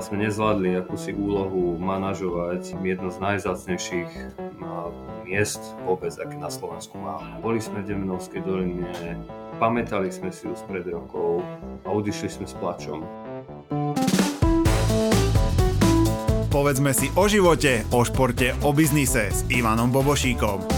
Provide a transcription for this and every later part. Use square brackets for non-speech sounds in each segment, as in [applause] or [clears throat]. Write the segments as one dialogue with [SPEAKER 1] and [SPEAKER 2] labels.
[SPEAKER 1] sme nezvládli akúsi úlohu manažovať jedno z najzácnejších miest vôbec, aké na Slovensku máme. Boli sme v Demenovskej doline, pamätali sme si už pred rokov a odišli sme s plačom.
[SPEAKER 2] Povedzme si o živote, o športe, o biznise s Ivanom Bobošíkom.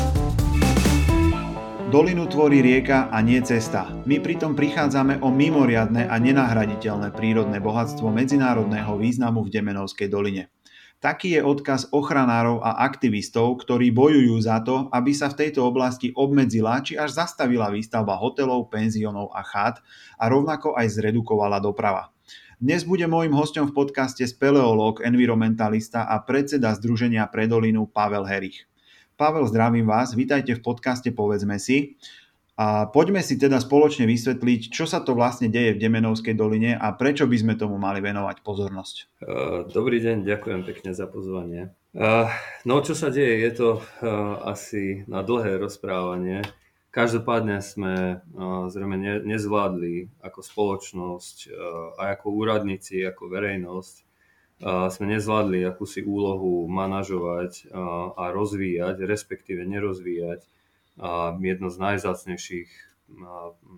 [SPEAKER 2] Dolinu tvorí rieka a nie cesta. My pritom prichádzame o mimoriadne a nenahraditeľné prírodné bohatstvo medzinárodného významu v Demenovskej doline. Taký je odkaz ochranárov a aktivistov, ktorí bojujú za to, aby sa v tejto oblasti obmedzila či až zastavila výstavba hotelov, penziónov a chát a rovnako aj zredukovala doprava. Dnes bude môjim hostom v podcaste speleológ, environmentalista a predseda Združenia pre dolinu Pavel Herich. Pavel, zdravím vás, vítajte v podcaste Povedzme si. A poďme si teda spoločne vysvetliť, čo sa to vlastne deje v Demenovskej doline a prečo by sme tomu mali venovať pozornosť.
[SPEAKER 1] Dobrý deň, ďakujem pekne za pozvanie. No, čo sa deje, je to asi na dlhé rozprávanie. Každopádne sme zrejme nezvládli ako spoločnosť a ako úradníci, ako verejnosť sme nezvládli akúsi úlohu manažovať a rozvíjať, respektíve nerozvíjať jedno z najzácnejších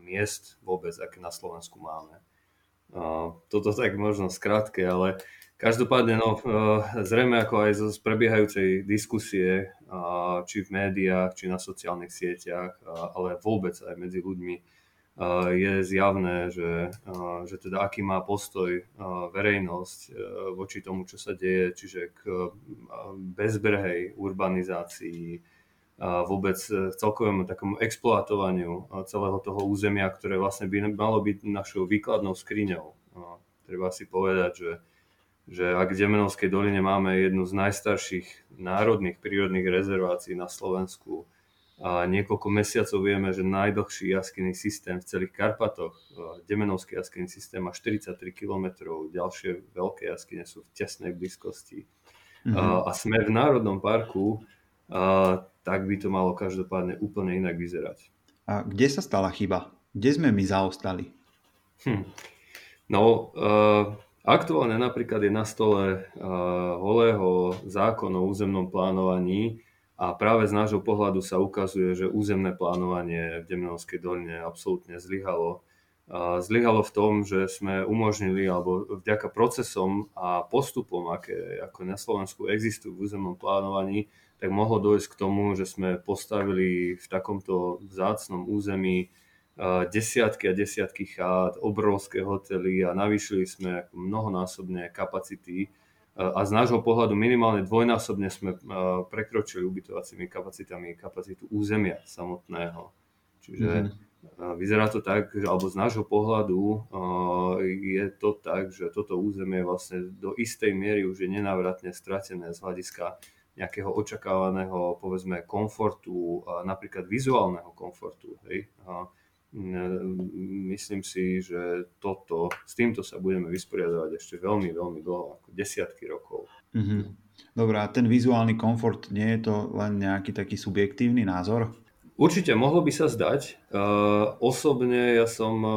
[SPEAKER 1] miest vôbec, aké na Slovensku máme. Toto tak možno skrátke, ale každopádne no, zrejme ako aj z prebiehajúcej diskusie, či v médiách, či na sociálnych sieťach, ale vôbec aj medzi ľuďmi, je zjavné, že, že teda aký má postoj verejnosť voči tomu, čo sa deje, čiže k bezbrehej urbanizácii, vôbec celkovému takému exploatovaniu celého toho územia, ktoré vlastne by malo byť našou výkladnou skriňou. Treba si povedať, že, že ak v Demenovskej doline máme jednu z najstarších národných prírodných rezervácií na Slovensku, a niekoľko mesiacov vieme, že najdlhší jaskyný systém v celých Karpatoch, Demenovský jaskyný systém má 43 km, ďalšie veľké jaskyne sú v tesnej blízkosti. Mm-hmm. A sme v Národnom parku, a tak by to malo každopádne úplne inak vyzerať.
[SPEAKER 2] A kde sa stala chyba? Kde sme my zaostali?
[SPEAKER 1] Hm. No, uh, aktuálne napríklad je na stole uh, holého zákon o územnom plánovaní, a práve z nášho pohľadu sa ukazuje, že územné plánovanie v Demenovskej doline absolútne zlyhalo. Zlyhalo v tom, že sme umožnili, alebo vďaka procesom a postupom, aké ako na Slovensku existujú v územnom plánovaní, tak mohlo dojsť k tomu, že sme postavili v takomto vzácnom území desiatky a desiatky chát, obrovské hotely a navýšili sme mnohonásobne kapacity a z nášho pohľadu minimálne dvojnásobne sme prekročili ubytovacími kapacitami kapacitu územia samotného. Čiže mm-hmm. vyzerá to tak, že, alebo z nášho pohľadu je to tak, že toto územie vlastne do istej miery už je nenávratne stratené z hľadiska nejakého očakávaného, povedzme, komfortu, napríklad vizuálneho komfortu. Hej? Myslím si, že toto, s týmto sa budeme vysporiadať ešte veľmi, veľmi dlho, ako desiatky rokov.
[SPEAKER 2] Mm-hmm. Dobre, a ten vizuálny komfort, nie je to len nejaký taký subjektívny názor?
[SPEAKER 1] Určite, mohlo by sa zdať. Uh, osobne ja som uh,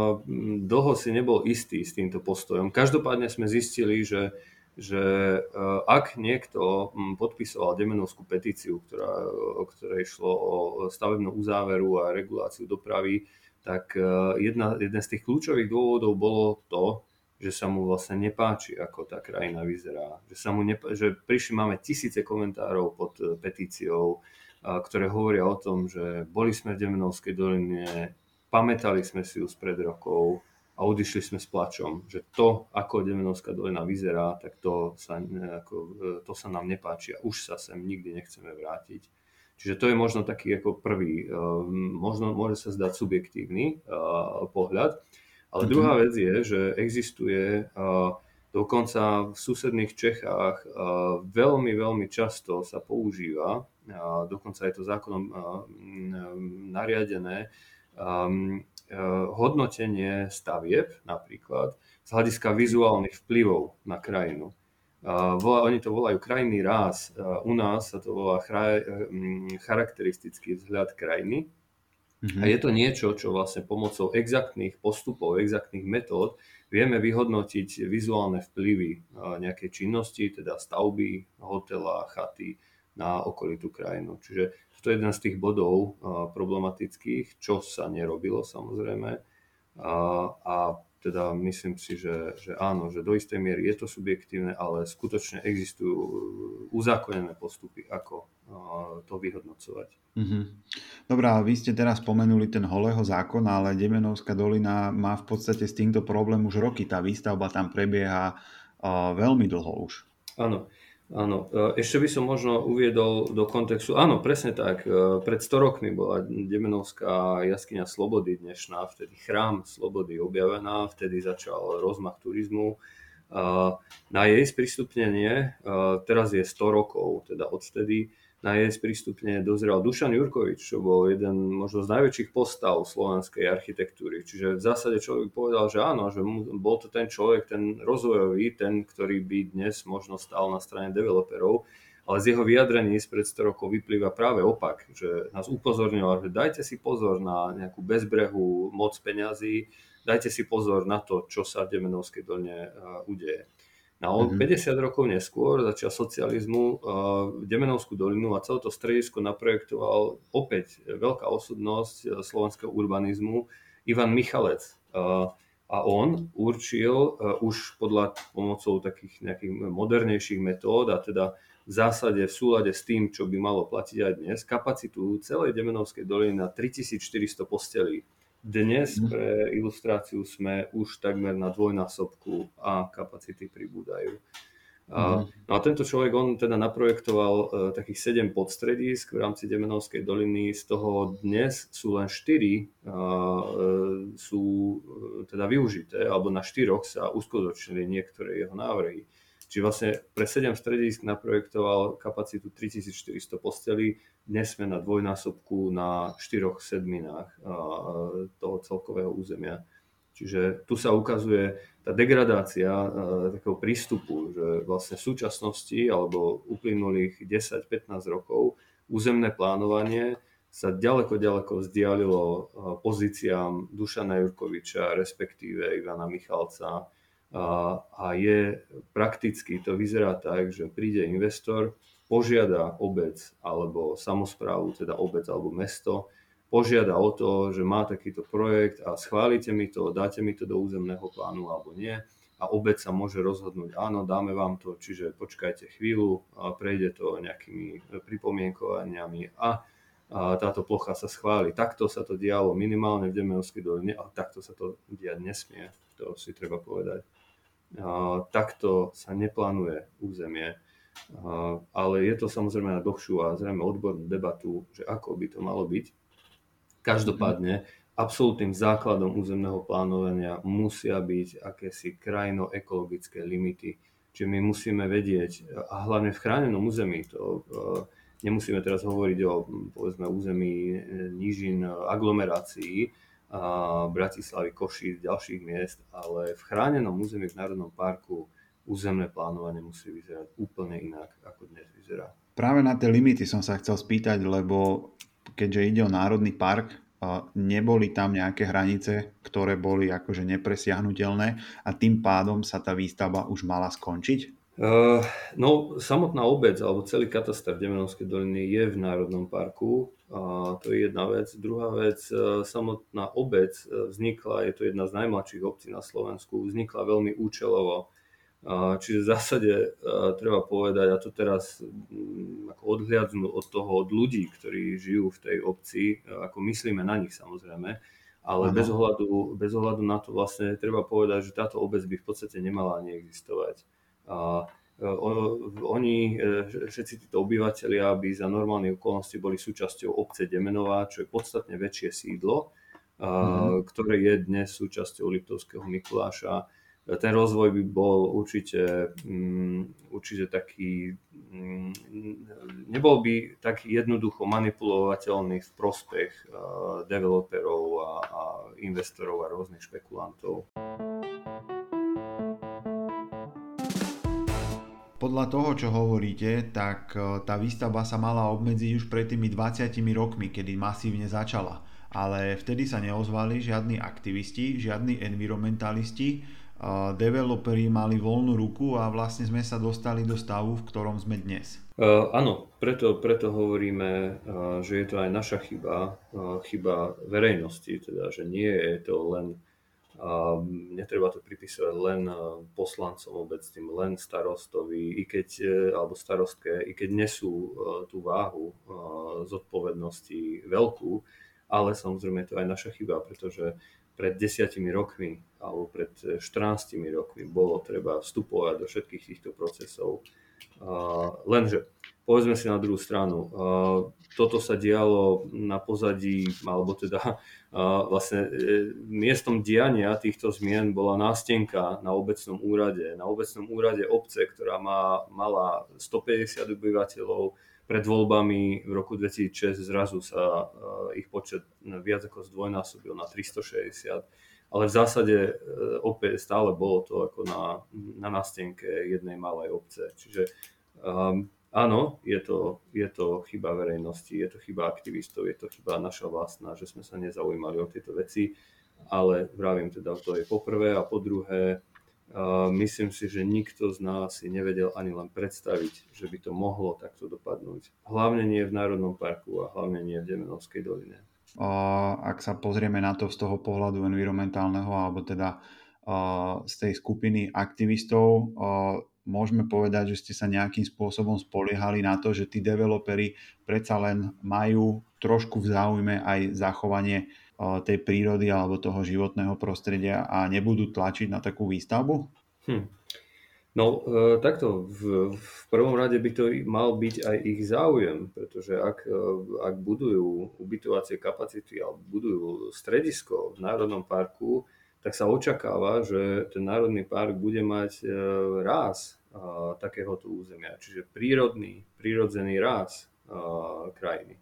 [SPEAKER 1] dlho si nebol istý s týmto postojom. Každopádne sme zistili, že, že uh, ak niekto um, podpisoval Demenovskú petíciu, ktorá, o ktorej šlo o stavebnú uzáveru a reguláciu dopravy, tak e, jedna, jeden z tých kľúčových dôvodov bolo to, že sa mu vlastne nepáči, ako tá krajina vyzerá. Že, sa mu nepá- že prišli, máme tisíce komentárov pod e, petíciou, ktoré hovoria o tom, že boli sme v Demenovskej doline, pamätali sme si ju spred rokov a odišli sme s plačom, že to, ako Demenovská dolina vyzerá, tak to sa, ako, e, to sa nám nepáči a už sa sem nikdy nechceme vrátiť. Čiže to je možno taký ako prvý, eh, možno môže sa zdať subjektívny eh, pohľad. Ale druhá mhm. vec je, že existuje eh, dokonca v susedných Čechách veľmi, veľmi často sa používa, dokonca je to zákonom nariadené, hodnotenie stavieb napríklad z hľadiska vizuálnych vplyvov na krajinu. Volá, oni to volajú krajný ráz. U nás sa to volá chra, um, charakteristický vzhľad krajiny. Mm-hmm. A je to niečo, čo vlastne pomocou exaktných postupov, exaktných metód vieme vyhodnotiť vizuálne vplyvy nejakej činnosti, teda stavby, hotela, chaty na okolitú krajinu. Čiže to je jeden z tých bodov problematických, čo sa nerobilo samozrejme. A, a teda myslím si, že, že áno, že do istej miery je to subjektívne, ale skutočne existujú uzákonené postupy, ako to vyhodnocovať. Mm-hmm.
[SPEAKER 2] Dobrá, vy ste teraz spomenuli ten holého zákon, ale Demenovská dolina má v podstate s týmto problém už roky. Tá výstavba tam prebieha veľmi dlho už.
[SPEAKER 1] Áno. Áno, e, ešte by som možno uviedol do kontextu, áno, presne tak, e, pred 100 rokmi bola Demenovská jaskyňa Slobody dnešná, vtedy chrám Slobody objavená, vtedy začal rozmach turizmu. Na jej sprístupnenie, e, teraz je 100 rokov, teda odtedy, na jej sprístupne dozrel Dušan Jurkovič, čo bol jeden možno z najväčších postav slovenskej architektúry. Čiže v zásade človek povedal, že áno, že bol to ten človek, ten rozvojový, ten, ktorý by dnes možno stal na strane developerov, ale z jeho vyjadrení spred 100 rokov vyplýva práve opak, že nás upozorňoval, že dajte si pozor na nejakú bezbrehu moc peňazí, dajte si pozor na to, čo sa v Demenovskej dolne udeje. No mm-hmm. 50 rokov neskôr, začal socializmu, uh, Demenovskú dolinu a celé to stredisko naprojektoval opäť veľká osobnosť uh, slovenského urbanizmu, Ivan Michalec. Uh, a on určil už podľa pomocou takých nejakých modernejších metód a teda v zásade v súlade s tým, čo by malo platiť aj dnes, kapacitu celej Demenovskej doliny na 3400 postelí. Dnes mhm. pre ilustráciu sme už takmer na dvojnásobku a kapacity pribúdajú. A, mhm. no a tento človek, on teda naprojektoval uh, takých 7 podstredísk v rámci Demenovskej doliny, z toho dnes sú len 4 uh, e, sú uh, teda využité, alebo na 4 sa uskutočnili niektoré jeho návrhy. Čiže vlastne pre 7 stredisk naprojektoval kapacitu 3400 postelí, dnes sme na dvojnásobku na 4 sedminách toho celkového územia. Čiže tu sa ukazuje tá degradácia takého prístupu, že vlastne v súčasnosti alebo uplynulých 10-15 rokov územné plánovanie sa ďaleko, ďaleko vzdialilo pozíciám Dušana Jurkoviča, respektíve Ivana Michalca, a, a je prakticky, to vyzerá tak, že príde investor, požiada obec alebo samozprávu, teda obec alebo mesto, požiada o to, že má takýto projekt a schválite mi to, dáte mi to do územného plánu alebo nie. A obec sa môže rozhodnúť, áno, dáme vám to, čiže počkajte chvíľu, a prejde to nejakými pripomienkovaniami a, a táto plocha sa schváli. Takto sa to dialo minimálne v Demenovskej doline, ale takto sa to diať nesmie, to si treba povedať takto sa neplánuje územie. Ale je to samozrejme na dlhšiu a zrejme odbornú debatu, že ako by to malo byť. Každopádne absolútnym základom územného plánovania musia byť akési krajino-ekologické limity. Čiže my musíme vedieť, a hlavne v chránenom území, to nemusíme teraz hovoriť o povedzme, území nížin aglomerácií, Bratislavy, Koší, ďalších miest, ale v chránenom území v Národnom parku územné plánovanie musí vyzerať úplne inak, ako dnes vyzerá.
[SPEAKER 2] Práve na tie limity som sa chcel spýtať, lebo keďže ide o národný park, neboli tam nejaké hranice, ktoré boli akože nepresiahnutelné a tým pádom sa tá výstavba už mala skončiť?
[SPEAKER 1] Uh, no, samotná obec alebo celý kataster Demenovskej doliny je v Národnom parku. To je jedna vec. Druhá vec, uh, samotná obec uh, vznikla, je to jedna z najmladších obcí na Slovensku, vznikla veľmi účelovo. Uh, čiže v zásade treba povedať, a to teraz um, ako odhliadnú od toho, od ľudí, ktorí žijú v tej obci, ako myslíme na nich samozrejme, ale bez ohľadu, bez ohľadu na to vlastne treba povedať, že táto obec by v podstate nemala ani existovať. E, oni, e, všetci títo obyvateľia by za normálne okolnosti boli súčasťou obce Demenová, čo je podstatne väčšie sídlo, mm-hmm. ktoré je dnes súčasťou Liptovského Mikuláša. Ten rozvoj by bol určite, mm, určite taký, mm, nebol by tak jednoducho manipulovateľný v prospech developerov a, a investorov a rôznych špekulantov.
[SPEAKER 2] Podľa toho, čo hovoríte, tak e, tá výstavba sa mala obmedziť už pred tými 20 rokmi, kedy masívne začala. Ale vtedy sa neozvali žiadni aktivisti, žiadni environmentalisti developeri mali voľnú ruku a vlastne sme sa dostali do stavu, v ktorom sme dnes.
[SPEAKER 1] Uh, áno, preto, preto hovoríme, uh, že je to aj naša chyba, uh, chyba verejnosti, teda, že nie je to len a netreba to pripisovať len poslancom obecným, len starostovi, i keď, alebo starostke, i keď nesú tú váhu zodpovednosti veľkú, ale samozrejme je to aj naša chyba, pretože pred desiatimi rokmi alebo pred 14 rokmi bolo treba vstupovať do všetkých týchto procesov. Lenže, povedzme si na druhú stranu, toto sa dialo na pozadí, alebo teda vlastne e, miestom diania týchto zmien bola nástenka na obecnom úrade. Na obecnom úrade obce, ktorá má, mala 150 obyvateľov, pred voľbami v roku 2006 zrazu sa eh, ich počet viac ako zdvojnásobil na 360, ale v zásade eh, opäť stále bolo to ako na, na nástenke jednej malej obce. Čiže áno, je to, je to chyba verejnosti, je to chyba aktivistov, je to chyba naša vlastná, že sme sa nezaujímali o tieto veci, ale vravím teda, to je poprvé a po druhé, myslím si, že nikto z nás si nevedel ani len predstaviť, že by to mohlo takto dopadnúť. Hlavne nie v Národnom parku a hlavne nie v Demenovskej doline.
[SPEAKER 2] Ak sa pozrieme na to z toho pohľadu environmentálneho, alebo teda z tej skupiny aktivistov, môžeme povedať, že ste sa nejakým spôsobom spoliehali na to, že tí developeri predsa len majú trošku v záujme aj zachovanie tej prírody alebo toho životného prostredia a nebudú tlačiť na takú výstavbu? Hm.
[SPEAKER 1] No e, takto, v, v prvom rade by to mal byť aj ich záujem, pretože ak, e, ak budujú ubytovacie kapacity alebo budujú stredisko v Národnom parku, tak sa očakáva, že ten Národný park bude mať e, ráz a, takéhoto územia, čiže prírodný, prírodzený ráz a, krajiny.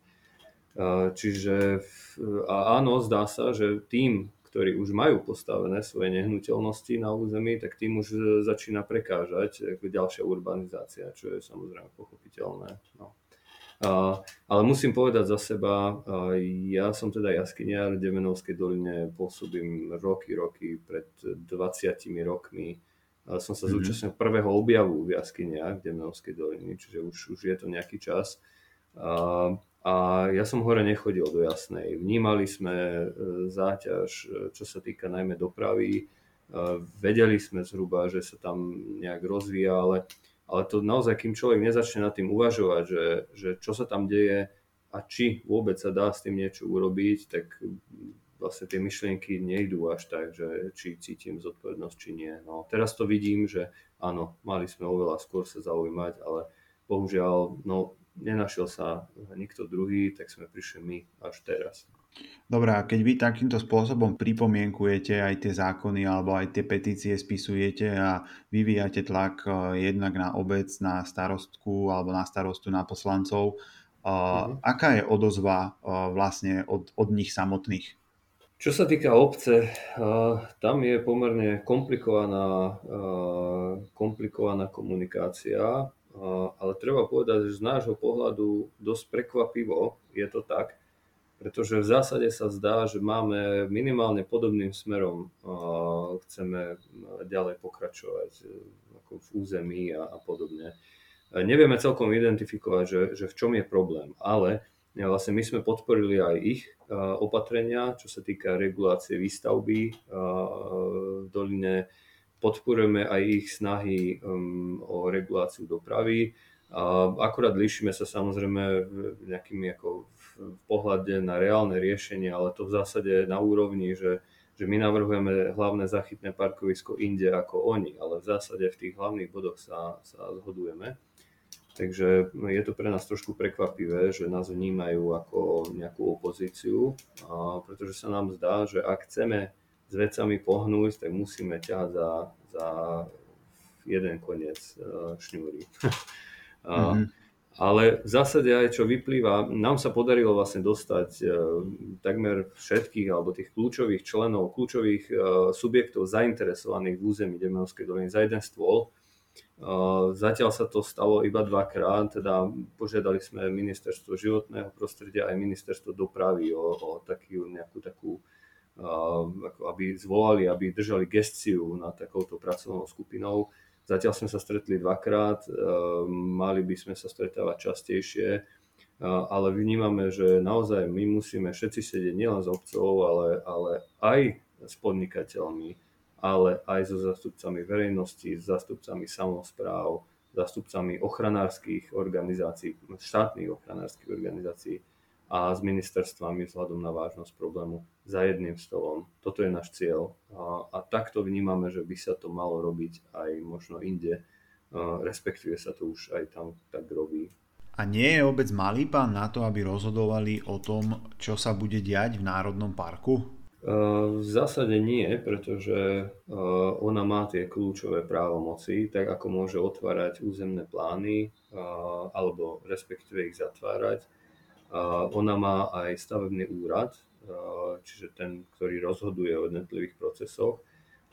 [SPEAKER 1] Čiže a áno, zdá sa, že tým, ktorí už majú postavené svoje nehnuteľnosti na území, tak tým už začína prekážať ďalšia urbanizácia, čo je samozrejme pochopiteľné. No. A, ale musím povedať za seba, ja som teda jaskyniar v Demenovskej doline, pôsobím roky, roky, pred 20 rokmi som sa mm-hmm. zúčastnil prvého objavu v jaskyniach v Demenovskej doliny, čiže už, už je to nejaký čas. A, a ja som hore nechodil do Jasnej. Vnímali sme e, záťaž, e, čo sa týka najmä dopravy. E, vedeli sme zhruba, že sa tam nejak rozvíja, ale, ale to naozaj, kým človek nezačne nad tým uvažovať, že, že čo sa tam deje a či vôbec sa dá s tým niečo urobiť, tak vlastne tie myšlienky nejdú až tak, že či cítim zodpovednosť, či nie. No, teraz to vidím, že áno, mali sme oveľa skôr sa zaujímať, ale bohužiaľ, no, nenašiel sa nikto druhý, tak sme prišli my až teraz.
[SPEAKER 2] Dobre, a keď vy takýmto spôsobom pripomienkujete aj tie zákony alebo aj tie petície spisujete a vyvíjate tlak eh, jednak na obec, na starostku alebo na starostu, na poslancov, mm-hmm. aká je odozva eh, vlastne od, od nich samotných?
[SPEAKER 1] Čo sa týka obce, tam je pomerne komplikovaná, komplikovaná komunikácia ale treba povedať, že z nášho pohľadu dosť prekvapivo je to tak, pretože v zásade sa zdá, že máme minimálne podobným smerom, chceme ďalej pokračovať e, ako v území a, a podobne. E, nevieme celkom identifikovať, že, že v čom je problém, ale vlastne my sme podporili aj ich opatrenia, čo sa týka regulácie výstavby v doline podporujeme aj ich snahy um, o reguláciu dopravy. Akurát líšime sa samozrejme nejakými ako v, pohľade na reálne riešenie, ale to v zásade na úrovni, že, že my navrhujeme hlavné zachytné parkovisko inde ako oni, ale v zásade v tých hlavných bodoch sa, sa zhodujeme. Takže je to pre nás trošku prekvapivé, že nás vnímajú ako nejakú opozíciu, a pretože sa nám zdá, že ak chceme s vecami pohnúť, tak musíme ťahať za, za jeden koniec uh, šňúry. [laughs] mm-hmm. Ale v zásade aj čo vyplýva, nám sa podarilo vlastne dostať uh, takmer všetkých alebo tých kľúčových členov, kľúčových uh, subjektov zainteresovaných v území Demenovskej doliny za jeden stôl. Uh, zatiaľ sa to stalo iba dvakrát, teda požiadali sme ministerstvo životného prostredia aj ministerstvo dopravy o, o takú nejakú takú aby zvolali, aby držali gestiu na takouto pracovnou skupinou. Zatiaľ sme sa stretli dvakrát, mali by sme sa stretávať častejšie, ale vnímame, že naozaj my musíme všetci sedieť nielen s obcov, ale, ale aj s podnikateľmi, ale aj so zastupcami verejnosti, s zastupcami samozpráv, zastupcami ochranárskych organizácií, štátnych ochranárskych organizácií a s ministerstvami vzhľadom na vážnosť problému za jedným stolom. Toto je náš cieľ a, a takto vnímame, že by sa to malo robiť aj možno inde, respektíve sa to už aj tam tak robí.
[SPEAKER 2] A nie je obec malý pán na to, aby rozhodovali o tom, čo sa bude diať v Národnom parku?
[SPEAKER 1] V zásade nie, pretože ona má tie kľúčové právomoci, tak ako môže otvárať územné plány alebo respektíve ich zatvárať. Ona má aj stavebný úrad, čiže ten, ktorý rozhoduje o jednotlivých procesoch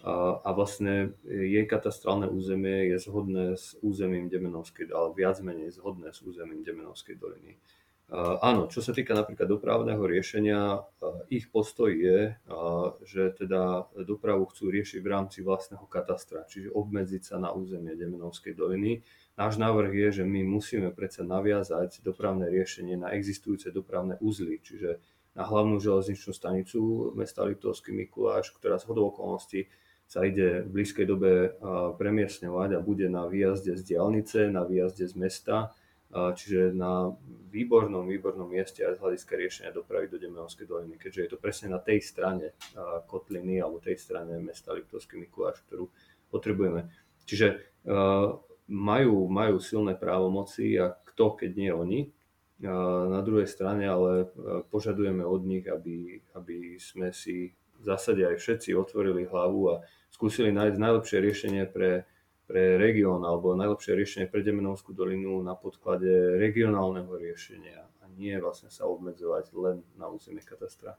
[SPEAKER 1] a, vlastne jej katastrálne územie je zhodné s územím Demenovskej, ale viac menej zhodné s územím Demenovskej doliny. Áno, čo sa týka napríklad dopravného riešenia, ich postoj je, že teda dopravu chcú riešiť v rámci vlastného katastra, čiže obmedziť sa na územie Demenovskej doliny. Náš návrh je, že my musíme predsa naviazať dopravné riešenie na existujúce dopravné uzly, čiže na hlavnú železničnú stanicu mesta Liptovský Mikuláš, ktorá z hodou okolností sa ide v blízkej dobe premiesňovať a bude na výjazde z diálnice, na výjazde z mesta, čiže na výbornom, výbornom mieste aj z hľadiska riešenia dopravy do Demenovskej doliny, keďže je to presne na tej strane kotliny alebo tej strane mesta Liptovský Mikuláš, ktorú potrebujeme. Čiže majú, majú silné právomoci a kto, keď nie oni. Na druhej strane ale požadujeme od nich, aby, aby sme si v zásade aj všetci otvorili hlavu a skúsili nájsť najlepšie riešenie pre, pre región alebo najlepšie riešenie pre Demenovskú dolinu na podklade regionálneho riešenia a nie vlastne sa obmedzovať len na územie katastra.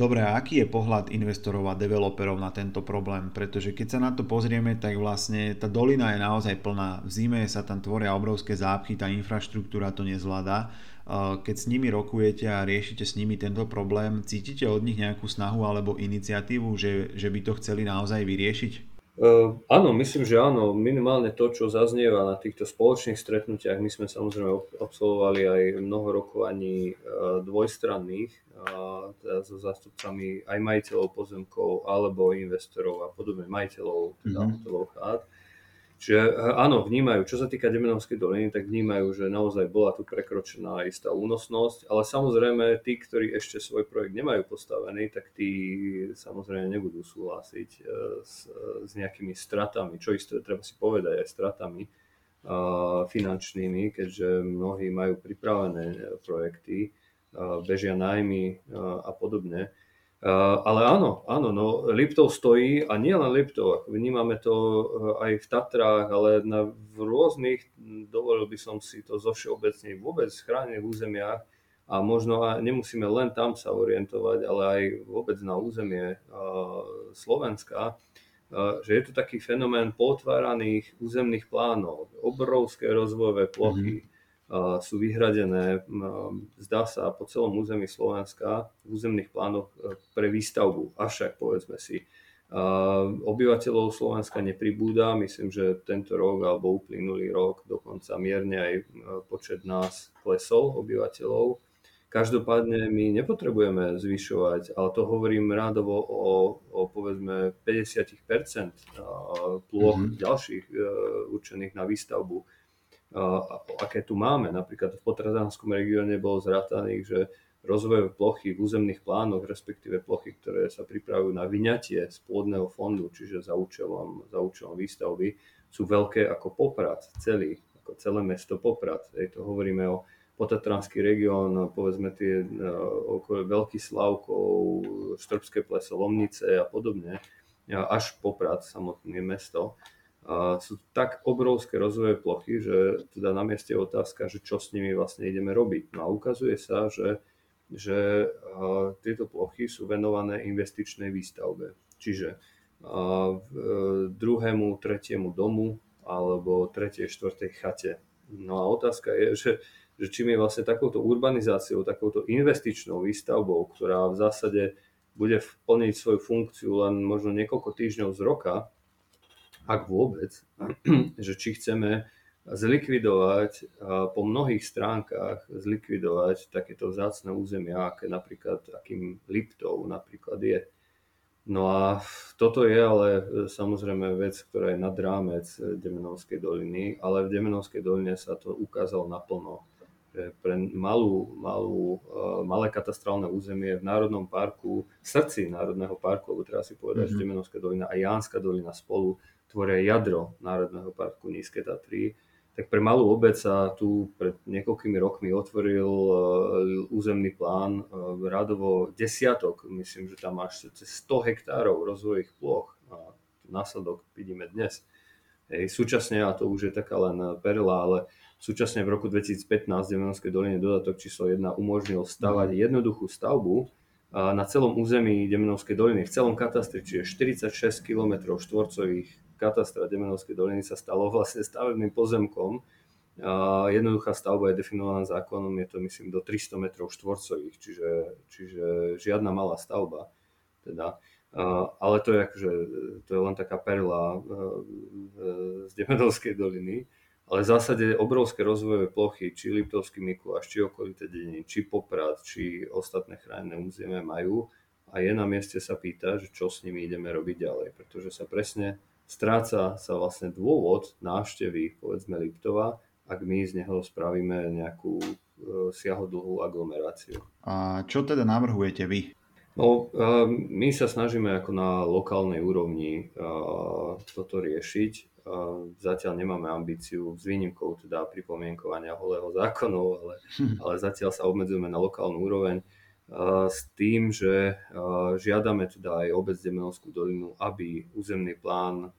[SPEAKER 2] Dobre, a aký je pohľad investorov a developerov na tento problém? Pretože keď sa na to pozrieme, tak vlastne tá dolina je naozaj plná. V zime sa tam tvoria obrovské zápchy, tá infraštruktúra to nezvláda. Keď s nimi rokujete a riešite s nimi tento problém, cítite od nich nejakú snahu alebo iniciatívu, že, že by to chceli naozaj vyriešiť?
[SPEAKER 1] Uh, áno, myslím, že áno. Minimálne to, čo zaznieva na týchto spoločných stretnutiach, my sme samozrejme absolvovali aj mnoho rokovaní uh, dvojstranných, teda so zástupcami aj majiteľov pozemkov alebo investorov a podobne majiteľov teda mm-hmm. hotelov chát. Čiže eh, áno, vnímajú, čo sa týka Demenovskej doliny, tak vnímajú, že naozaj bola tu prekročená istá únosnosť, ale samozrejme tí, ktorí ešte svoj projekt nemajú postavený, tak tí samozrejme nebudú súhlasiť eh, s, s nejakými stratami, čo isté treba si povedať aj stratami finančnými, keďže mnohí majú pripravené projekty, bežia najmy a podobne. Uh, ale áno, áno, no Liptov stojí a nie len Liptov, vnímame to uh, aj v Tatrách, ale na, v rôznych, dovolil by som si to zo všeobecne vôbec chránených územiach a možno aj nemusíme len tam sa orientovať, ale aj vôbec na územie uh, Slovenska, že je to taký fenomén potváraných územných plánov, obrovské rozvojové plochy, mm-hmm sú vyhradené, zdá sa, po celom území Slovenska v územných plánoch e, pre výstavbu. Avšak, povedzme si, obyvateľov Slovenska nepribúda. Myslím, že tento rok alebo uplynulý rok dokonca mierne aj e, počet nás klesol obyvateľov. Každopádne my nepotrebujeme zvyšovať, ale to hovorím rádovo o, o povedzme 50% ploch mm-hmm. ďalších e, určených na výstavbu aké tu máme. Napríklad v Potrazánskom regióne bolo zrátaných, že rozvojové plochy v územných plánoch, respektíve plochy, ktoré sa pripravujú na vyňatie z pôdneho fondu, čiže za účelom, za účelom výstavby, sú veľké ako Poprad, celý, ako celé mesto Poprad. Ej, to hovoríme o Potatranský región, povedzme tie okolo Veľký Slavkov, Štrbské pleso, Lomnice a podobne, až Poprad, samotné mesto. A sú tak obrovské rozvoje plochy, že teda na mieste je otázka, že čo s nimi vlastne ideme robiť. No a ukazuje sa, že, že tieto plochy sú venované investičnej výstavbe. Čiže e, druhému, tretiemu domu alebo tretej, štvrtej chate. No a otázka je, že, že čím je vlastne takouto urbanizáciou, takouto investičnou výstavbou, ktorá v zásade bude plniť svoju funkciu len možno niekoľko týždňov z roka, ak vôbec, [clears throat] že či chceme zlikvidovať po mnohých stránkach zlikvidovať takéto vzácne územia, aké napríklad akým Liptov napríklad je. No a toto je ale e, samozrejme vec, ktorá je nad rámec Demenovskej doliny, ale v Demenovskej doline sa to ukázalo naplno. Že pre malú, malú, e, malé katastrálne územie v Národnom parku, v srdci Národného parku, alebo treba si povedať, mm-hmm. že Demenovská dolina a Jánska dolina spolu tvoria jadro Národného parku Nízke Tatry, tak pre malú obec sa tu pred niekoľkými rokmi otvoril e, územný plán e, radovo desiatok, myslím, že tam máš cez 100 hektárov rozvojových ploch. A následok vidíme dnes. Hej, súčasne, a to už je taká len perla, ale súčasne v roku 2015 v Demenovskej doline dodatok číslo 1 umožnil stavať jednoduchú stavbu na celom území Demenovskej doliny, v celom katastri, čiže 46 km štvorcových katastra Demenovskej doliny sa stalo vlastne stavebným pozemkom. Jednoduchá stavba je definovaná zákonom, je to myslím do 300 metrov štvorcových, čiže, čiže žiadna malá stavba. Teda. Ale to je, akože, to je len taká perla e, e, z Demenovskej doliny. Ale v zásade obrovské rozvojové plochy, či Liptovský Mikuláš, či okolité dediny, či Poprad, či ostatné chránené územie majú a je na mieste sa pýta, že čo s nimi ideme robiť ďalej, pretože sa presne stráca sa vlastne dôvod návštevy, povedzme Liptova, ak my z neho spravíme nejakú e, siahodlhú aglomeráciu.
[SPEAKER 2] A čo teda navrhujete vy?
[SPEAKER 1] No, e, my sa snažíme ako na lokálnej úrovni e, toto riešiť. Zatiaľ nemáme ambíciu s výnimkou teda pripomienkovania holého zákonu, ale, ale zatiaľ sa obmedzujeme na lokálnu úroveň s tým, že žiadame teda aj obec Demenovskú dolinu, aby územný plán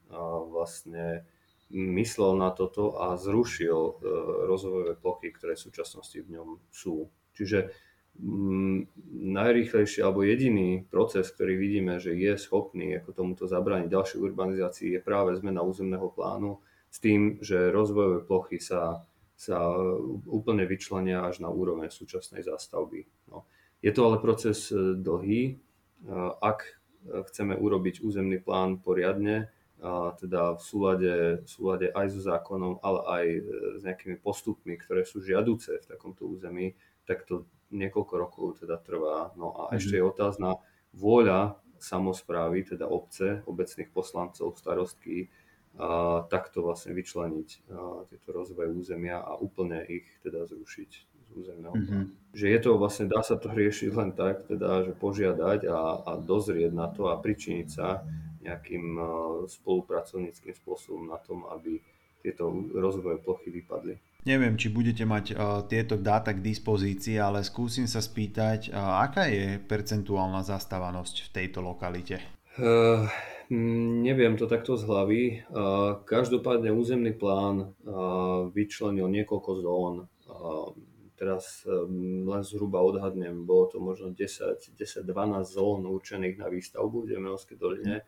[SPEAKER 1] vlastne myslel na toto a zrušil rozvojové plochy, ktoré v súčasnosti v ňom sú. Čiže mm, najrýchlejší alebo jediný proces, ktorý vidíme, že je schopný ako tomuto zabrániť ďalšej urbanizácii, je práve zmena územného plánu s tým, že rozvojové plochy sa, sa úplne vyčlenia až na úroveň súčasnej zástavby. Je to ale proces e, dlhý. E, ak chceme urobiť územný plán poriadne, teda v súlade, v súlade aj so zákonom, ale aj e, s nejakými postupmi, ktoré sú žiaduce v takomto území, tak to niekoľko rokov teda trvá. No a ešte je otázna vôľa samozprávy, teda obce, obecných poslancov, starostky, a takto vlastne vyčleniť tieto rozvoje územia a úplne ich teda zrušiť územného mm-hmm. Že je to vlastne, dá sa to riešiť len tak, teda, že požiadať a, a dozrieť na to a pričiniť sa nejakým uh, spolupracovníckým spôsobom na tom, aby tieto rozvojové plochy vypadli.
[SPEAKER 2] Neviem, či budete mať uh, tieto dáta k dispozícii, ale skúsim sa spýtať, uh, aká je percentuálna zastávanosť v tejto lokalite? Uh,
[SPEAKER 1] neviem to takto z hlavy. Uh, každopádne územný plán uh, vyčlenil niekoľko zón. Uh, teraz um, len zhruba odhadnem, bolo to možno 10-12 zón určených na výstavbu v Demenovskej doline.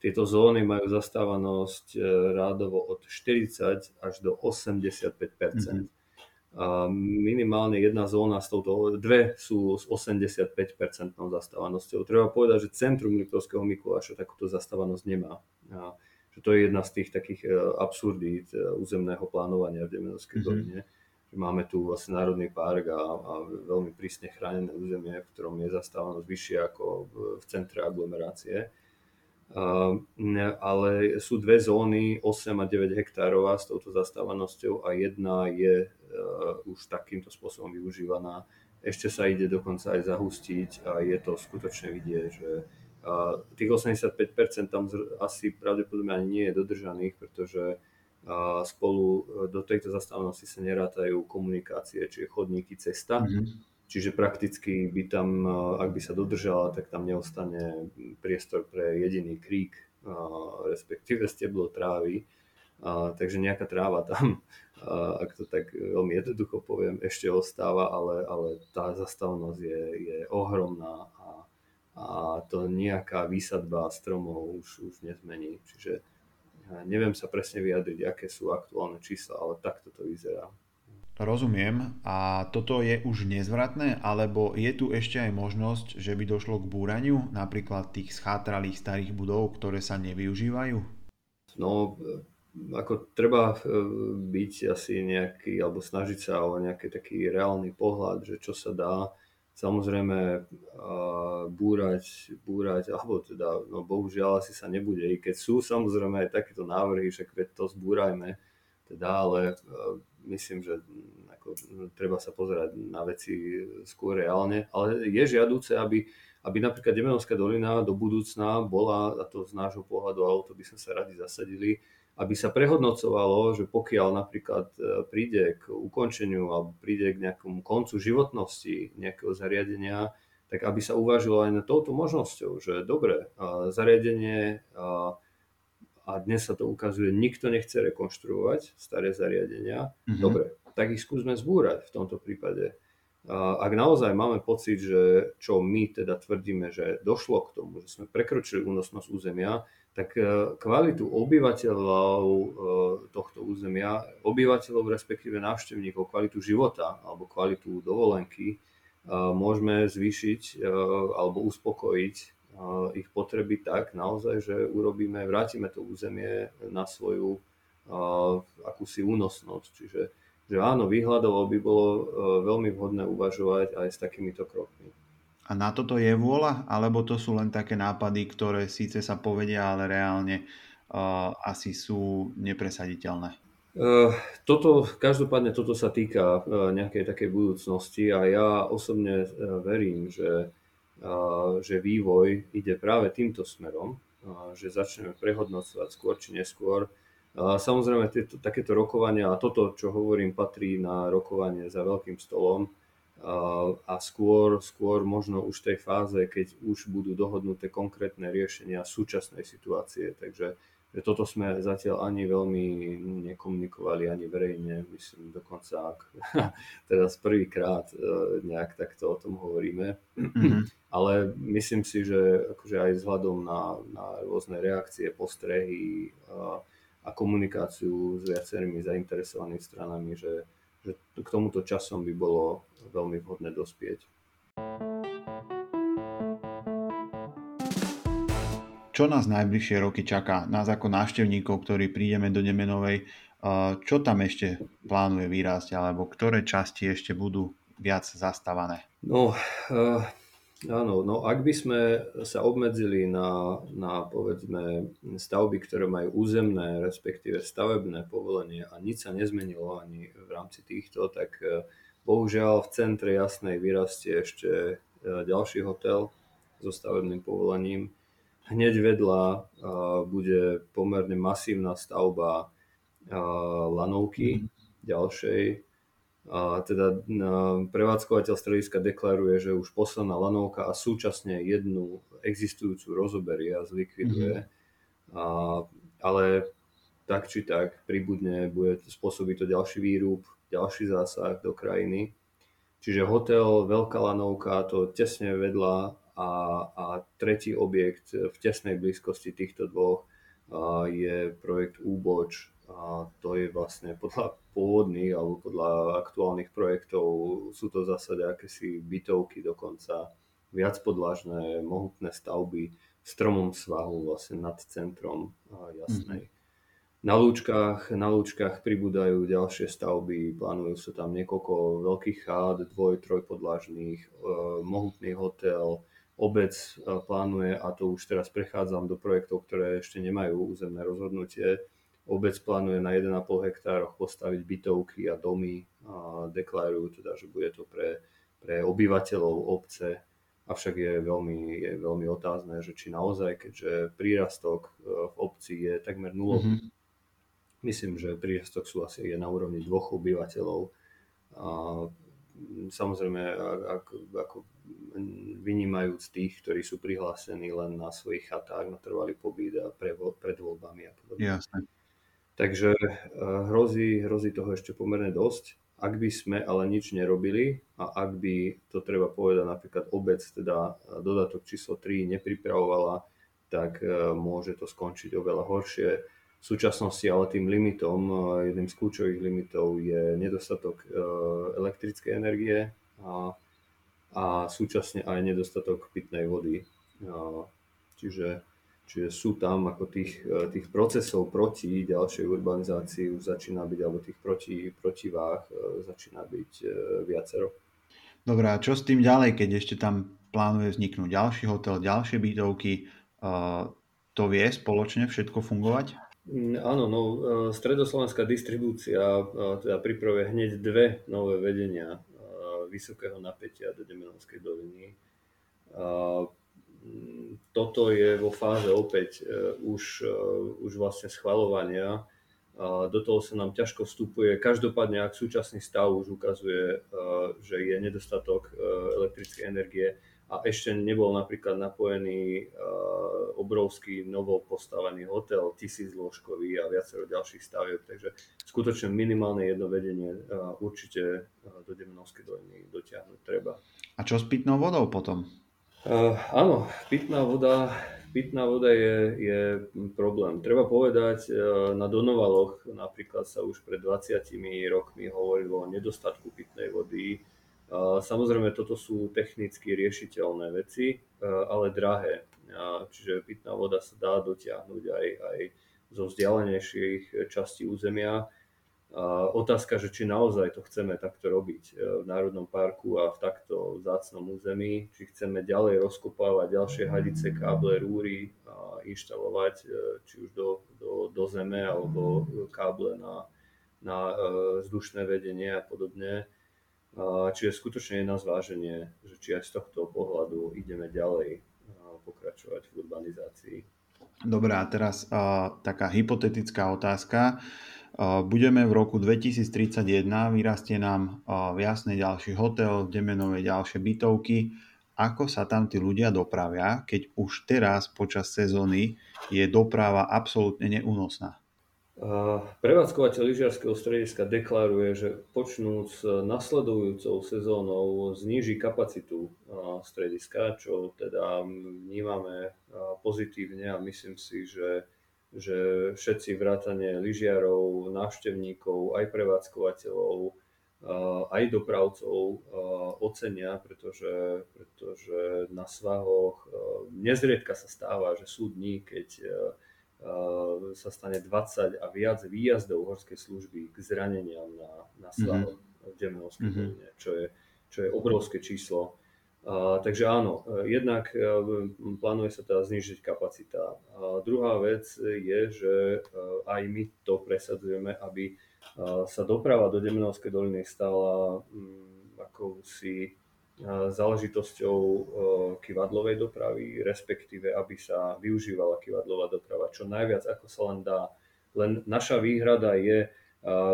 [SPEAKER 1] Tieto zóny majú zastávanosť e, rádovo od 40 až do 85 mm-hmm. A minimálne jedna zóna z touto, dve sú s 85% zastávanosťou. Treba povedať, že centrum Liptovského Mikuláša takúto zastávanosť nemá. A, že to je jedna z tých takých e, absurdít e, územného plánovania v Demenovskej mm-hmm. doline Máme tu vlastne Národný park a, a veľmi prísne chránené územie, v ktorom je zastávanosť vyššie ako v, v centre aglomerácie. Uh, ale sú dve zóny, 8 a 9 hektárov s touto zastávanosťou a jedna je uh, už takýmto spôsobom využívaná. Ešte sa ide dokonca aj zahustiť a je to skutočne vidieť, že uh, tých 85% tam asi pravdepodobne ani nie je dodržaných, pretože a spolu e, do tejto zastávanosti sa nerátajú komunikácie, čiže chodníky, cesta. Mm-hmm. Čiže prakticky by tam, e, ak by sa dodržala, tak tam neostane priestor pre jediný krík, e, respektíve steblo trávy. Takže nejaká tráva tam, ak to tak veľmi jednoducho poviem, ešte ostáva, ale, ale tá zastavnosť je, je ohromná a, a to nejaká výsadba stromov už, už nezmení. Čiže Neviem sa presne vyjadriť, aké sú aktuálne čísla, ale takto to vyzerá.
[SPEAKER 2] Rozumiem. A toto je už nezvratné, alebo je tu ešte aj možnosť, že by došlo k búraniu napríklad tých schátralých starých budov, ktoré sa nevyužívajú?
[SPEAKER 1] No, ako treba e, byť asi nejaký, alebo snažiť sa o nejaký taký reálny pohľad, že čo sa dá samozrejme búrať, búrať, alebo teda, no bohužiaľ asi sa nebude, i keď sú samozrejme aj takéto návrhy, že to zbúrajme, teda, ale myslím, že ako, treba sa pozerať na veci skôr reálne, ale je žiaduce, aby, aby napríklad Demenovská dolina do budúcna bola, a to z nášho pohľadu, ale to by sme sa radi zasadili, aby sa prehodnocovalo, že pokiaľ napríklad e, príde k ukončeniu alebo príde k nejakomu koncu životnosti nejakého zariadenia, tak aby sa uvažilo aj na touto možnosťou, že dobre, zariadenie a dnes sa to ukazuje, nikto nechce rekonštruovať staré zariadenia. Mm-hmm. Dobre, tak ich skúsme zbúrať v tomto prípade. Ak naozaj máme pocit, že čo my teda tvrdíme, že došlo k tomu, že sme prekročili únosnosť územia, tak e, kvalitu obyvateľov e, tohto územia, obyvateľov respektíve návštevníkov, kvalitu života alebo kvalitu dovolenky e, môžeme zvýšiť alebo uspokojiť ich potreby tak naozaj, že urobíme, vrátime to územie na svoju akúsi únosnosť. Čiže že áno, výhľadovo by bolo veľmi vhodné uvažovať aj s takýmito krokmi.
[SPEAKER 2] A na toto je vôľa? Alebo to sú len také nápady, ktoré síce sa povedia, ale reálne uh, asi sú nepresaditeľné?
[SPEAKER 1] Uh, toto, každopádne toto sa týka uh, nejakej takej budúcnosti a ja osobne uh, verím, že že vývoj ide práve týmto smerom, že začneme prehodnocovať skôr či neskôr. Samozrejme, tieto, takéto rokovania, a toto, čo hovorím, patrí na rokovanie za veľkým stolom a skôr, skôr možno už v tej fáze, keď už budú dohodnuté konkrétne riešenia súčasnej situácie. Takže že toto sme zatiaľ ani veľmi nekomunikovali, ani verejne, myslím dokonca ak [laughs] teraz prvýkrát e, nejak takto o tom hovoríme. Mm-hmm. [clears throat] Ale myslím si, že akože aj vzhľadom na, na rôzne reakcie, postrehy a, a komunikáciu s viacerými zainteresovanými stranami, že, že k tomuto časom by bolo veľmi vhodné dospieť.
[SPEAKER 2] Čo nás najbližšie roky čaká? Nás ako návštevníkov, ktorí prídeme do Nemenovej, čo tam ešte plánuje vyrásť, alebo ktoré časti ešte budú viac zastávané?
[SPEAKER 1] No, uh, áno, no ak by sme sa obmedzili na, na povedzme stavby, ktoré majú územné, respektíve stavebné povolenie a nič sa nezmenilo ani v rámci týchto, tak uh, bohužiaľ v centre Jasnej vyrastie ešte uh, ďalší hotel so stavebným povolením, Hneď vedľa bude pomerne masívna stavba lanovky mm. ďalšej. A teda prevádzkovateľ strediska deklaruje, že už posledná lanovka a súčasne jednu existujúcu rozoberie a zlikviduje. Mm. A, ale tak či tak pribudne, bude spôsobiť to ďalší výrub, ďalší zásah do krajiny. Čiže hotel Veľká lanovka, to tesne vedľa a, a tretí objekt v tesnej blízkosti týchto dvoch je projekt Úboč. A to je vlastne podľa pôvodných alebo podľa aktuálnych projektov sú to zase akési bytovky dokonca, viac podlažné, mohutné stavby v stromom svahu vlastne nad centrom jasnej. Mm-hmm. Na lúčkach, na lúčkach pribúdajú ďalšie stavby, plánujú sa tam niekoľko veľkých chát, dvoj, trojpodlažných, e, mohutný hotel, Obec e, plánuje, a to už teraz prechádzam do projektov, ktoré ešte nemajú územné rozhodnutie, obec plánuje na 1,5 hektároch postaviť bytovky a domy a deklarujú teda, že bude to pre, pre obyvateľov obce, avšak je veľmi, je veľmi otázne, že či naozaj, keďže prírastok e, v obci je takmer nulový, mm-hmm. myslím, že prírastok sú asi je na úrovni dvoch obyvateľov, a samozrejme ako, ako vynímajúc tých, ktorí sú prihlásení len na svojich chatách na trvalý pobyt a pre, pred voľbami a podobne.
[SPEAKER 2] Jasne.
[SPEAKER 1] Takže eh, hrozí, hrozí toho ešte pomerne dosť. Ak by sme ale nič nerobili a ak by, to treba povedať, napríklad obec, teda dodatok číslo 3 nepripravovala, tak eh, môže to skončiť oveľa horšie. V súčasnosti ale tým limitom, jedným z kľúčových limitov je nedostatok elektrickej energie a, a súčasne aj nedostatok pitnej vody. Čiže Čiže sú tam ako tých, e, tých procesov proti ďalšej urbanizácii už začína byť, alebo tých proti, protiváh e, začína byť e, viacero.
[SPEAKER 2] Dobre, a čo s tým ďalej, keď ešte tam plánuje vzniknúť ďalší hotel, ďalšie bytovky, to vie spoločne všetko fungovať?
[SPEAKER 1] Mm, áno, no, stredoslovenská distribúcia teda pripravuje hneď dve nové vedenia vysokého napätia do Demenovskej doliny toto je vo fáze opäť uh, už, uh, už vlastne schvalovania. Do toho sa nám ťažko vstupuje. Každopádne, ak súčasný stav už ukazuje, uh, že je nedostatok elektrickej energie a ešte nebol napríklad napojený obrovský novo postavený hotel, tisícložkový a viacero ďalších stavieb, takže skutočne minimálne jedno vedenie určite do Demenovskej doliny dotiahnuť treba.
[SPEAKER 2] A čo s pitnou vodou potom?
[SPEAKER 1] Uh, áno, pitná voda, pitná voda je, je problém. Treba povedať, uh, na Donovaloch napríklad sa už pred 20 rokmi hovorilo o nedostatku pitnej vody. Uh, samozrejme, toto sú technicky riešiteľné veci, ale drahé. Čiže pitná voda sa dá dotiahnuť aj, aj zo vzdialenejších častí územia otázka, že či naozaj to chceme takto robiť e, v Národnom parku a v takto vzácnom území, či chceme ďalej rozkopávať ďalšie hadice, káble, rúry a inštalovať e, či už do, do, do zeme alebo káble na, na e, vzdušné vedenie a podobne. Čiže skutočne je na zváženie, že či aj z tohto pohľadu ideme ďalej pokračovať v urbanizácii.
[SPEAKER 2] Dobrá, teraz uh, taká hypotetická otázka. Budeme v roku 2031, vyrastie nám v Jasnej ďalší hotel, v Demenovej ďalšie bytovky. Ako sa tam tí ľudia dopravia, keď už teraz počas sezóny je doprava absolútne neúnosná?
[SPEAKER 1] Prevádzkovateľ lyžiarského strediska deklaruje, že počnúc nasledujúcou sezónou zníži kapacitu strediska, čo teda vnímame pozitívne a myslím si, že že všetci vrátane lyžiarov, návštevníkov, aj prevádzkovateľov, aj dopravcov ocenia, pretože, pretože na svahoch nezriedka sa stáva, že sú dní, keď sa stane 20 a viac výjazdov horskej služby k zraneniam na, na svahoch mm-hmm. v Demenovskej mm-hmm. čo je, čo je obrovské číslo. A, takže áno, e, jednak e, plánuje sa teda znižiť kapacita. A druhá vec je, že e, aj my to presadzujeme, aby sa doprava do Demenovskej doliny stala mm, akousi záležitosťou kivadlovej dopravy, respektíve aby sa využívala kivadlová doprava čo najviac, ako sa len dá. Len naša výhrada je,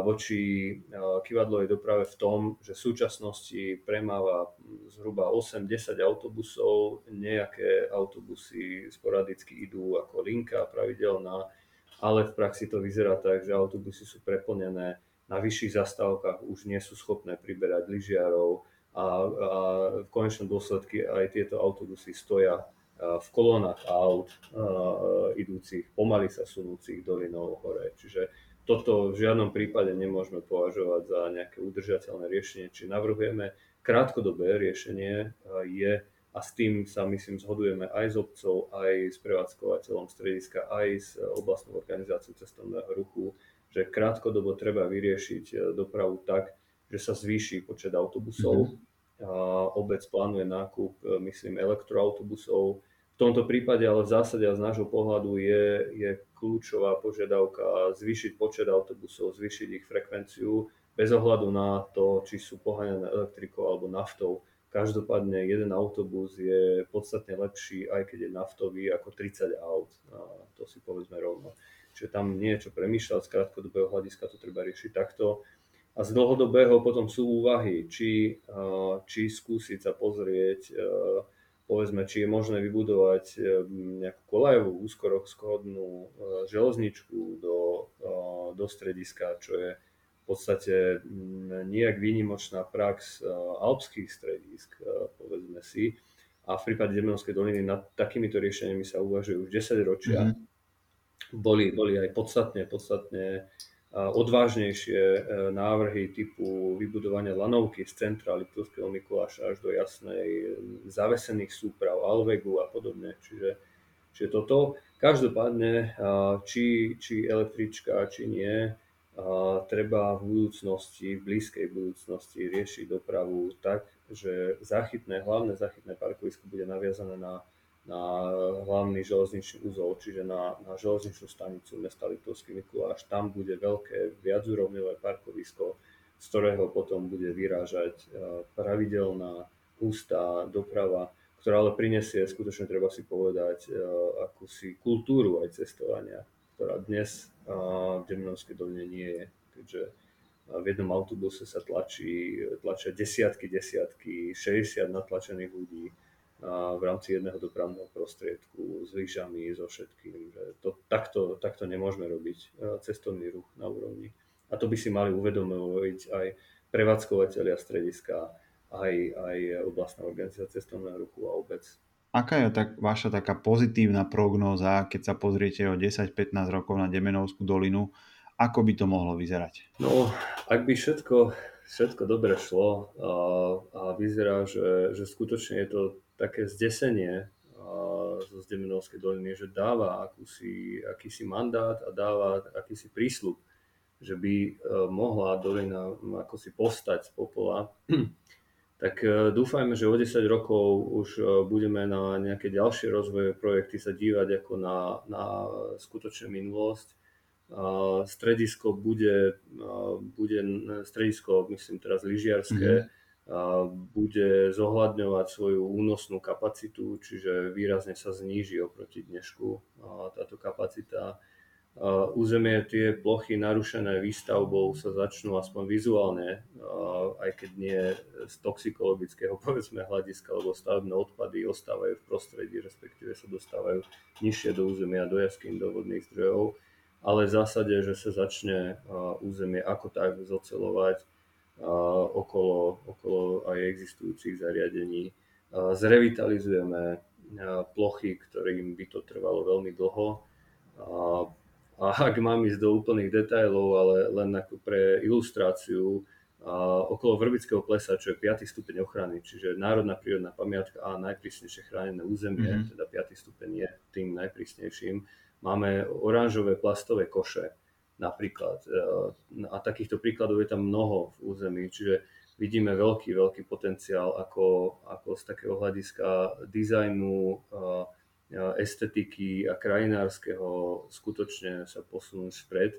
[SPEAKER 1] voči kivadlovej doprave v tom, že v súčasnosti premáva zhruba 8-10 autobusov, nejaké autobusy sporadicky idú ako linka pravidelná, ale v praxi to vyzerá tak, že autobusy sú preplnené, na vyšších zastávkach už nie sú schopné priberať lyžiarov a, a v konečnom dôsledku aj tieto autobusy stoja v kolónach aut idúcich, pomaly sa sunúcich dolinou hore. Čiže toto v žiadnom prípade nemôžeme považovať za nejaké udržateľné riešenie. Či navrhujeme krátkodobé riešenie je, a s tým sa myslím zhodujeme aj s obcov, aj s prevádzkovateľom strediska, aj s oblastnou organizáciou cestovného ruchu, že krátkodobo treba vyriešiť e, dopravu tak, že sa zvýši počet autobusov. Mm-hmm. A obec plánuje nákup, e, myslím, elektroautobusov, tomto prípade ale v zásade a z nášho pohľadu je, je kľúčová požiadavka zvýšiť počet autobusov, zvýšiť ich frekvenciu bez ohľadu na to, či sú poháňané elektrikou alebo naftou. Každopádne jeden autobus je podstatne lepší, aj keď je naftový, ako 30 aut. A to si povedzme rovno. Čiže tam nie je čo premýšľať, z krátkodobého hľadiska to treba riešiť takto. A z dlhodobého potom sú úvahy, či, či skúsiť sa pozrieť povedzme, či je možné vybudovať eh, nejakú kolajovú úzkorozchodnú eh, železničku do, eh, do strediska, čo je v podstate mm, nejak výnimočná prax alpských stredisk, povedzme si. A v prípade Demenovskej doliny nad takýmito riešeniami sa uvažuje už 10 ročia. Mm-hmm. boli, boli aj podstatne, podstatne odvážnejšie e, návrhy typu vybudovania lanovky z centra Liptovského Mikuláša až do jasnej zavesených súprav, Alvegu a podobne. Čiže, čiže toto, každopádne, či, či električka, či nie, treba v budúcnosti, v blízkej budúcnosti riešiť dopravu tak, že záchytné, hlavné záchytné parkovisko bude naviazané na na hlavný železničný úzol, čiže na, na železničnú stanicu mesta Litovský Mikuláš. Tam bude veľké viacúrovňové parkovisko, z ktorého potom bude vyrážať e, pravidelná hustá doprava, ktorá ale prinesie, skutočne treba si povedať, e, akúsi kultúru aj cestovania, ktorá dnes e, v Deminovskej doline nie je, keďže v jednom autobuse sa tlačí, tlačia desiatky, desiatky, 60 natlačených ľudí, v rámci jedného dopravného prostriedku s lyžami, so všetkým. Že to, takto, takto nemôžeme robiť e, cestovný ruch na úrovni. A to by si mali uvedomovať aj prevádzkovateľia strediska, aj, aj oblastná organizácia cestovného ruchu a obec.
[SPEAKER 2] Aká je tak, vaša taká pozitívna prognóza, keď sa pozriete o 10-15 rokov na Demenovskú dolinu, ako by to mohlo vyzerať?
[SPEAKER 1] No, ak by všetko, všetko dobre šlo a, a vyzerá, že, že skutočne je to také zdesenie zo Zdemenovskej doliny, že dáva akúsi, akýsi mandát a dáva akýsi prísľub, že by e, mohla dolina ako si postať z popola, [clears throat] tak e, dúfajme, že o 10 rokov už e, budeme na nejaké ďalšie rozvojové projekty sa dívať ako na, na skutočnú minulosť. Stredisko bude, bude stredisko, myslím teraz lyžiarské, mm-hmm bude zohľadňovať svoju únosnú kapacitu, čiže výrazne sa zníži oproti dnešku táto kapacita. Územie tie plochy narušené výstavbou sa začnú aspoň vizuálne, aj keď nie z toxikologického [laughs] povedzme hľadiska, lebo stavebné odpady ostávajú v prostredí, respektíve sa dostávajú nižšie do územia, do jaským, do vodných zdrojov, ale v zásade, že sa začne územie ako tak zocelovať, okolo, okolo aj existujúcich zariadení. Zrevitalizujeme plochy, ktorým by to trvalo veľmi dlho. A ak mám ísť do úplných detajlov, ale len ako pre ilustráciu, okolo Vrbického plesa, čo je 5. stupeň ochrany, čiže národná prírodná pamiatka a najprísnejšie chránené územie, mm-hmm. teda 5. stupeň je tým najprísnejším, máme oranžové plastové koše, napríklad. E, a takýchto príkladov je tam mnoho v území, čiže vidíme veľký, veľký potenciál, ako, ako z takého hľadiska dizajnu, e, estetiky a krajinárskeho skutočne sa posunúť vpred.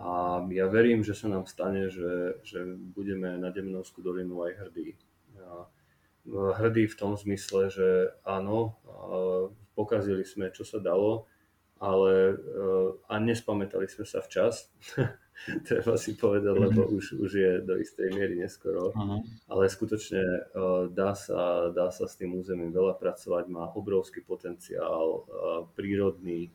[SPEAKER 1] A ja verím, že sa nám stane, že, že budeme na Demenovskú dolinu aj hrdí. Hrdí v tom zmysle, že áno, pokazili sme, čo sa dalo, ale uh, a nespamätali sme sa včas, [laughs] treba si povedať, mhm. lebo už, už je do istej miery neskoro, uh-huh. ale skutočne uh, dá, sa, dá sa s tým územím veľa pracovať, má obrovský potenciál uh, prírodný,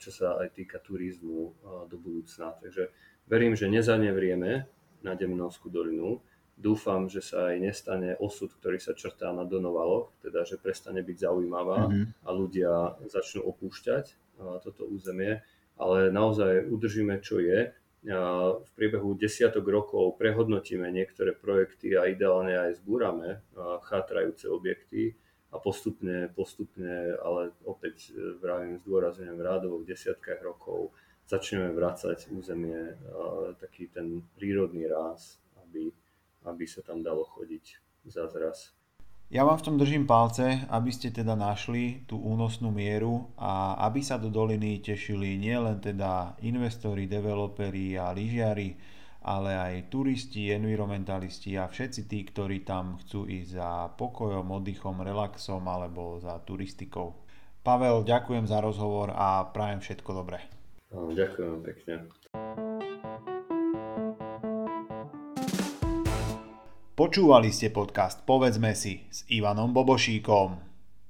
[SPEAKER 1] čo sa aj týka turizmu do budúcna. Takže verím, že nezanevrieme na Demenovskú dolinu, dúfam, že sa aj nestane osud, ktorý sa črtá na Donovaloch, teda že prestane byť zaujímavá mm-hmm. a ľudia začnú opúšťať toto územie, ale naozaj udržíme, čo je. V priebehu desiatok rokov prehodnotíme niektoré projekty a ideálne aj zbúrame chátrajúce objekty a postupne, postupne, ale opäť e, vravím, zdôrazňujem rádovo v desiatkách rokov začneme vrácať územie taký ten prírodný ráz, aby aby sa tam dalo chodiť zázraz.
[SPEAKER 2] Ja vám v tom držím palce, aby ste teda našli tú únosnú mieru a aby sa do doliny tešili nielen teda investori, developeri a lyžiari, ale aj turisti, environmentalisti a všetci tí, ktorí tam chcú ísť za pokojom, oddychom, relaxom alebo za turistikou. Pavel, ďakujem za rozhovor a prajem všetko dobré.
[SPEAKER 1] ďakujem pekne.
[SPEAKER 2] Počúvali ste podcast Povedzme si s Ivanom Bobošíkom.